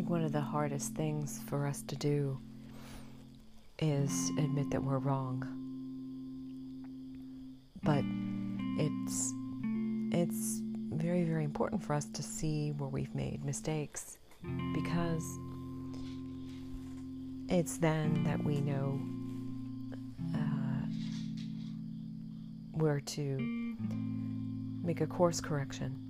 think one of the hardest things for us to do is admit that we're wrong. But it's it's very very important for us to see where we've made mistakes because it's then that we know uh, where to make a course correction.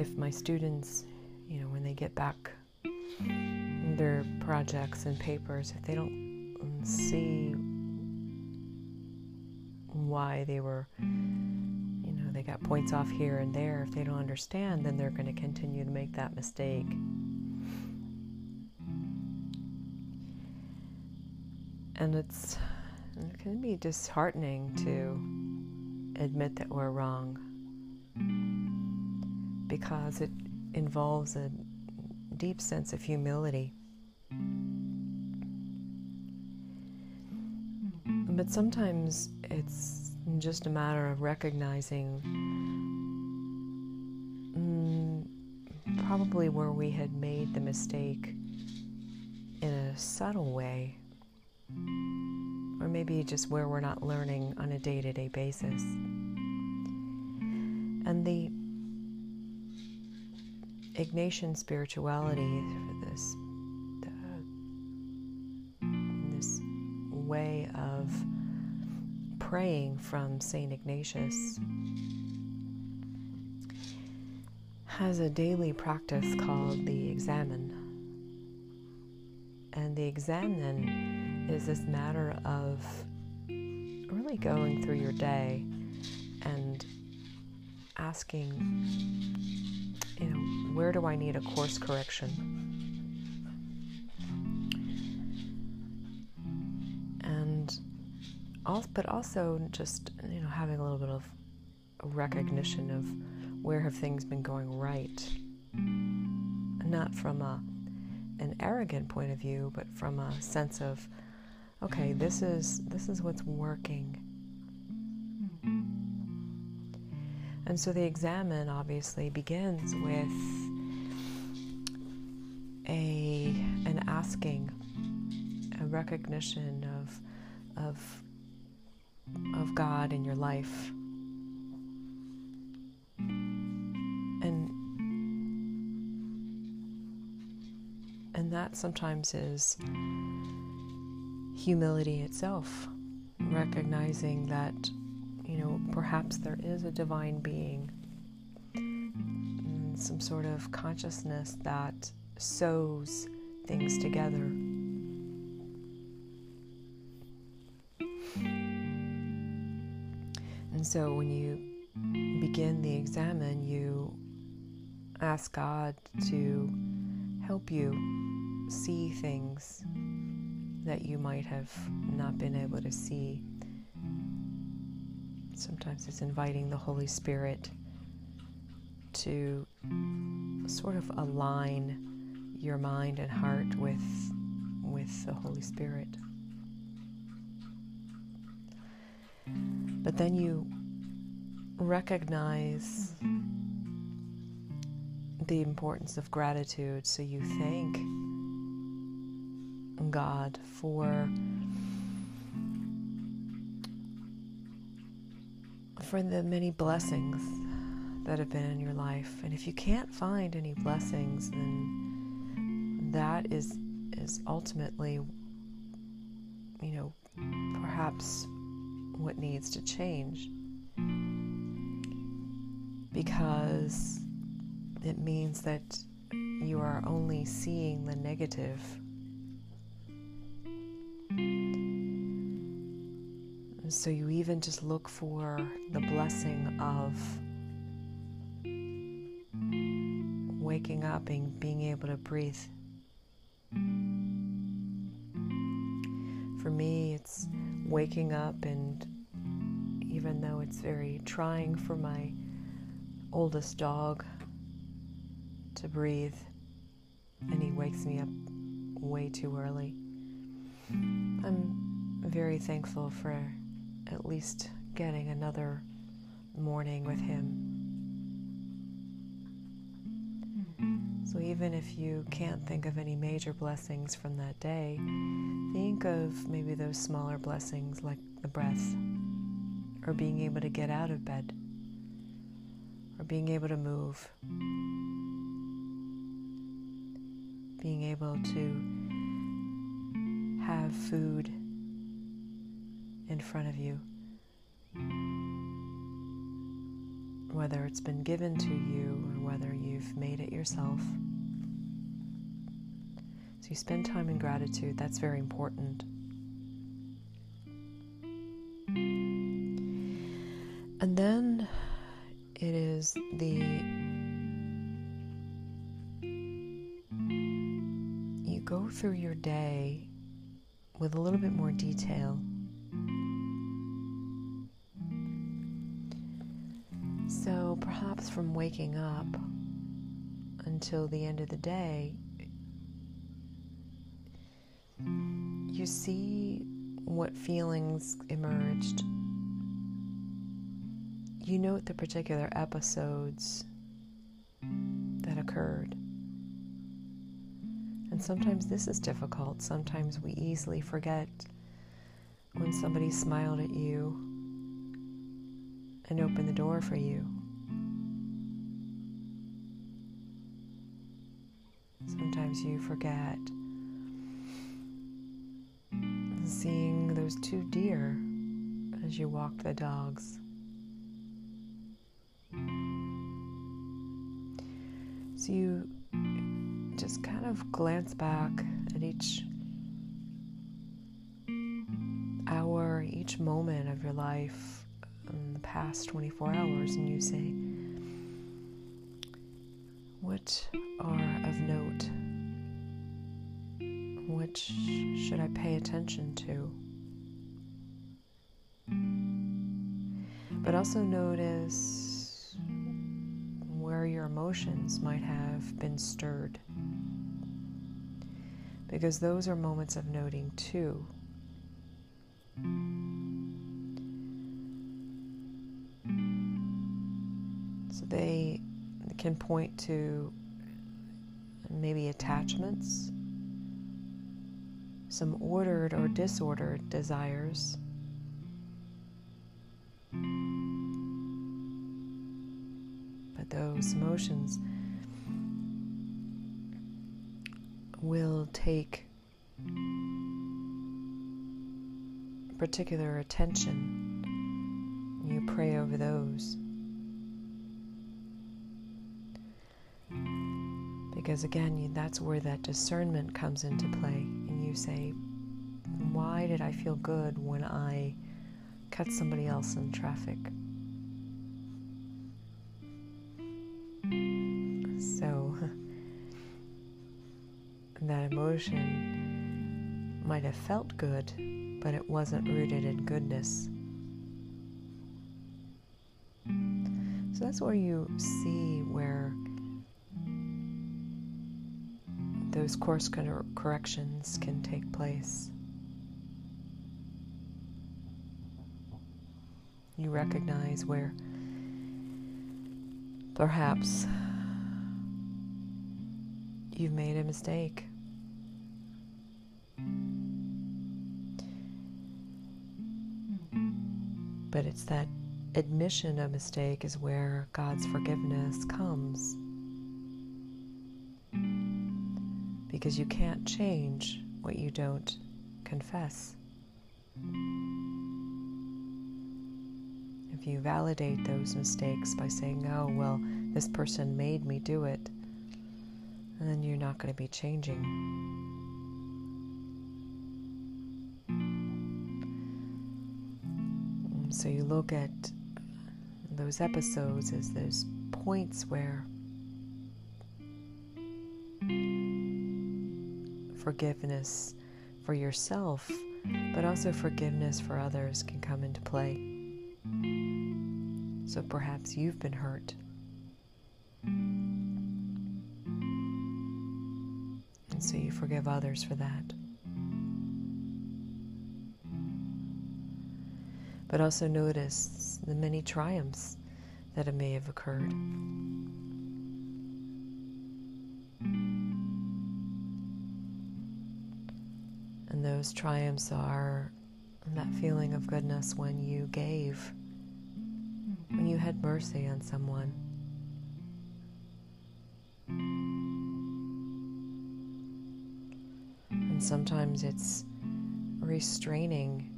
If my students, you know, when they get back their projects and papers, if they don't see why they were, you know, they got points off here and there, if they don't understand, then they're going to continue to make that mistake. And it's it can be disheartening to admit that we're wrong because it involves a deep sense of humility. But sometimes it's just a matter of recognizing mm, probably where we had made the mistake in a subtle way or maybe just where we're not learning on a day to day basis. And the Ignatian spirituality, this, uh, this way of praying from St. Ignatius, has a daily practice called the examen. And the examen is this matter of really going through your day and asking, you know, where do I need a course correction? And also, but also just, you know, having a little bit of recognition of where have things been going right. Not from a an arrogant point of view, but from a sense of okay, this is this is what's working. And so the examen obviously begins with a an asking, a recognition of of of God in your life. And and that sometimes is humility itself, recognizing that, perhaps there is a divine being, some sort of consciousness that sews things together. And so when you begin the examen, you ask God to help you see things that you might have not been able to see. Sometimes it's inviting the Holy Spirit to sort of align your mind and heart with with the Holy Spirit. But then you recognize the importance of gratitude, so you thank God for for the many blessings that have been in your life. And if you can't find any blessings, then that is is ultimately you know perhaps what needs to change because it means that you are only seeing the negative so you even just look for the blessing of waking up and being able to breathe. For me, it's waking up, and even though it's very trying for my oldest dog to breathe, and he wakes me up way too early, I'm very thankful for at least getting another morning with him. So even if you can't think of any major blessings from that day, think of maybe those smaller blessings like the breath, or being able to get out of bed, or being able to move, being able to have food in front of you. whether it's been given to you or whether you've made it yourself. So you spend time in gratitude, that's very important. And then it is the you go through your day with a little bit more detail perhaps from waking up until the end of the day, you see what feelings emerged. You note the particular episodes that occurred. And sometimes this is difficult. Sometimes we easily forget when somebody smiled at you and opened the door for you. Sometimes you forget seeing those two deer as you walk the dogs. So you just kind of glance back at each hour, each moment of your life in the past 24 hours, and you say, What are of note? Which should I pay attention to? But also notice where your emotions might have been stirred. Because those are moments of noting too. So they can point to maybe attachments, some ordered or disordered desires. But those emotions will take particular attention. You pray over those. Because again, that's where that discernment comes into play. You say, Why did I feel good when I cut somebody else in traffic? So, that emotion might have felt good, but it wasn't rooted in goodness. So that's where you see where those course corrections can take place. You recognize where perhaps you've made a mistake. But it's that admission of mistake is where God's forgiveness comes. Because you can't change what you don't confess. If you validate those mistakes by saying, oh, well, this person made me do it, then you're not going to be changing. So you look at those episodes as those points where forgiveness for yourself, but also forgiveness for others can come into play. So perhaps you've been hurt. And so you forgive others for that. But also notice the many triumphs that may have occurred. And those triumphs are that feeling of goodness when you gave, when you had mercy on someone. And sometimes it's restraining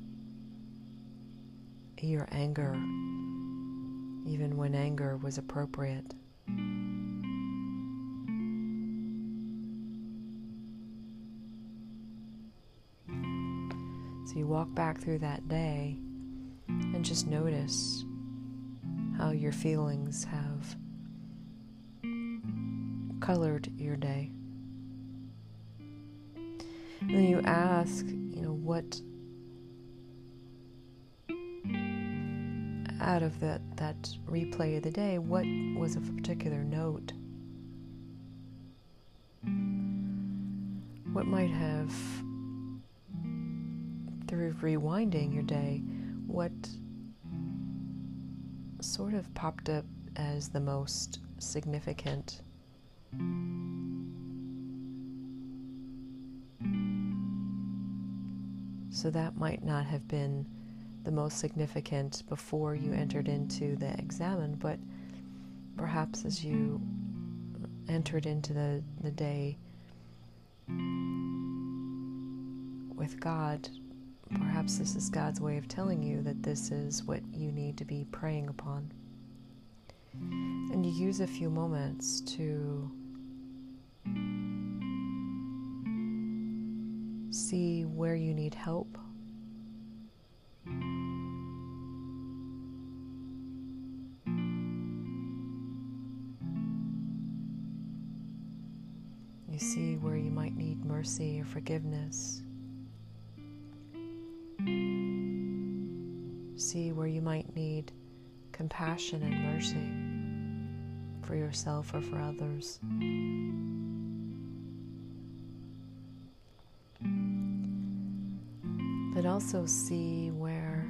your anger, even when anger was appropriate. So you walk back through that day and just notice how your feelings have colored your day. And then you ask, you know, what out of that, that replay of the day, what was a particular note? What might have through rewinding your day, what sort of popped up as the most significant? So that might not have been the most significant before you entered into the examen, but perhaps as you entered into the, the day with God, Perhaps this is God's way of telling you that this is what you need to be praying upon. And you use a few moments to see where you need help. You see where you might need mercy or forgiveness. See where you might need compassion and mercy for yourself or for others. But also see where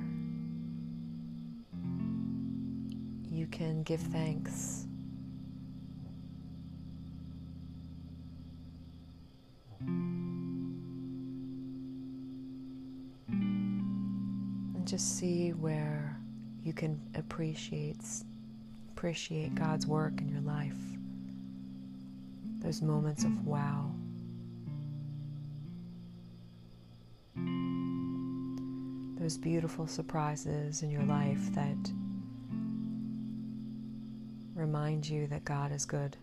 you can give thanks just see where you can appreciate appreciate God's work in your life. Those moments of wow. Those beautiful surprises in your life that remind you that God is good.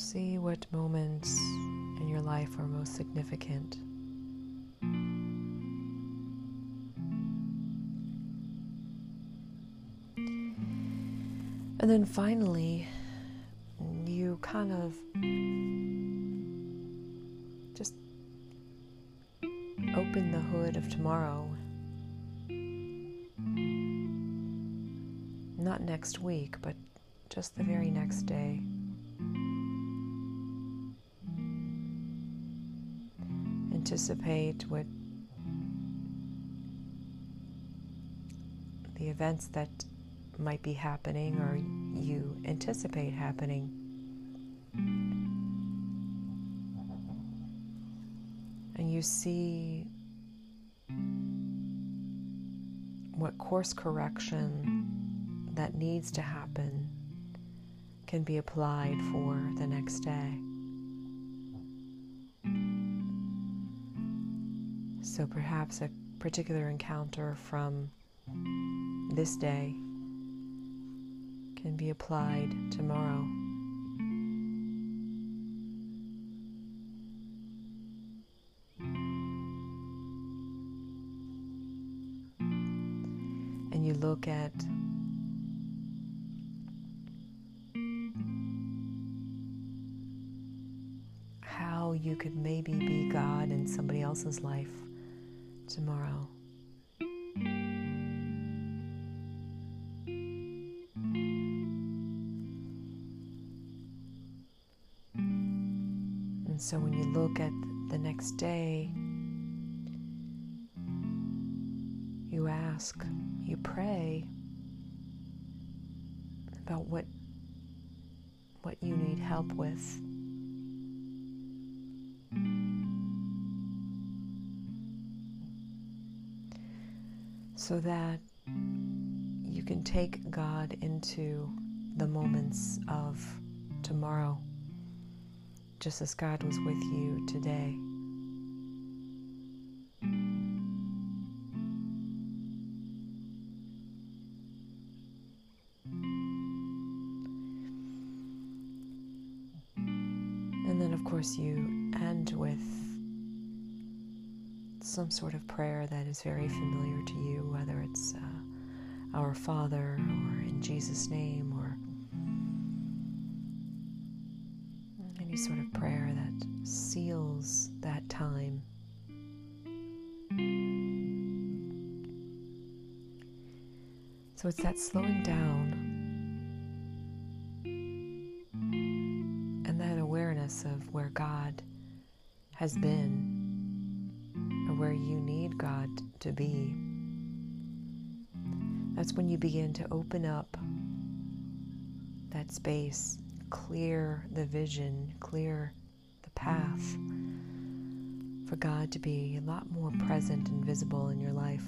See what moments in your life are most significant. And then finally, you kind of just open the hood of tomorrow. Not next week, but just the very next day. Anticipate what the events that might be happening or you anticipate happening. And you see what course correction that needs to happen can be applied for the next So perhaps a particular encounter from this day can be applied tomorrow. And you look at how you could maybe be God in somebody else's life tomorrow. And so when you look at the next day, you ask, you pray, about what what you need help with. So that you can take God into the moments of tomorrow, just as God was with you today. Some sort of prayer that is very familiar to you, whether it's uh, Our Father or in Jesus' name or any sort of prayer that seals that time. So it's that slowing down and that awareness of where God has been need God to be. That's when you begin to open up that space, clear the vision, clear the path for God to be a lot more present and visible in your life.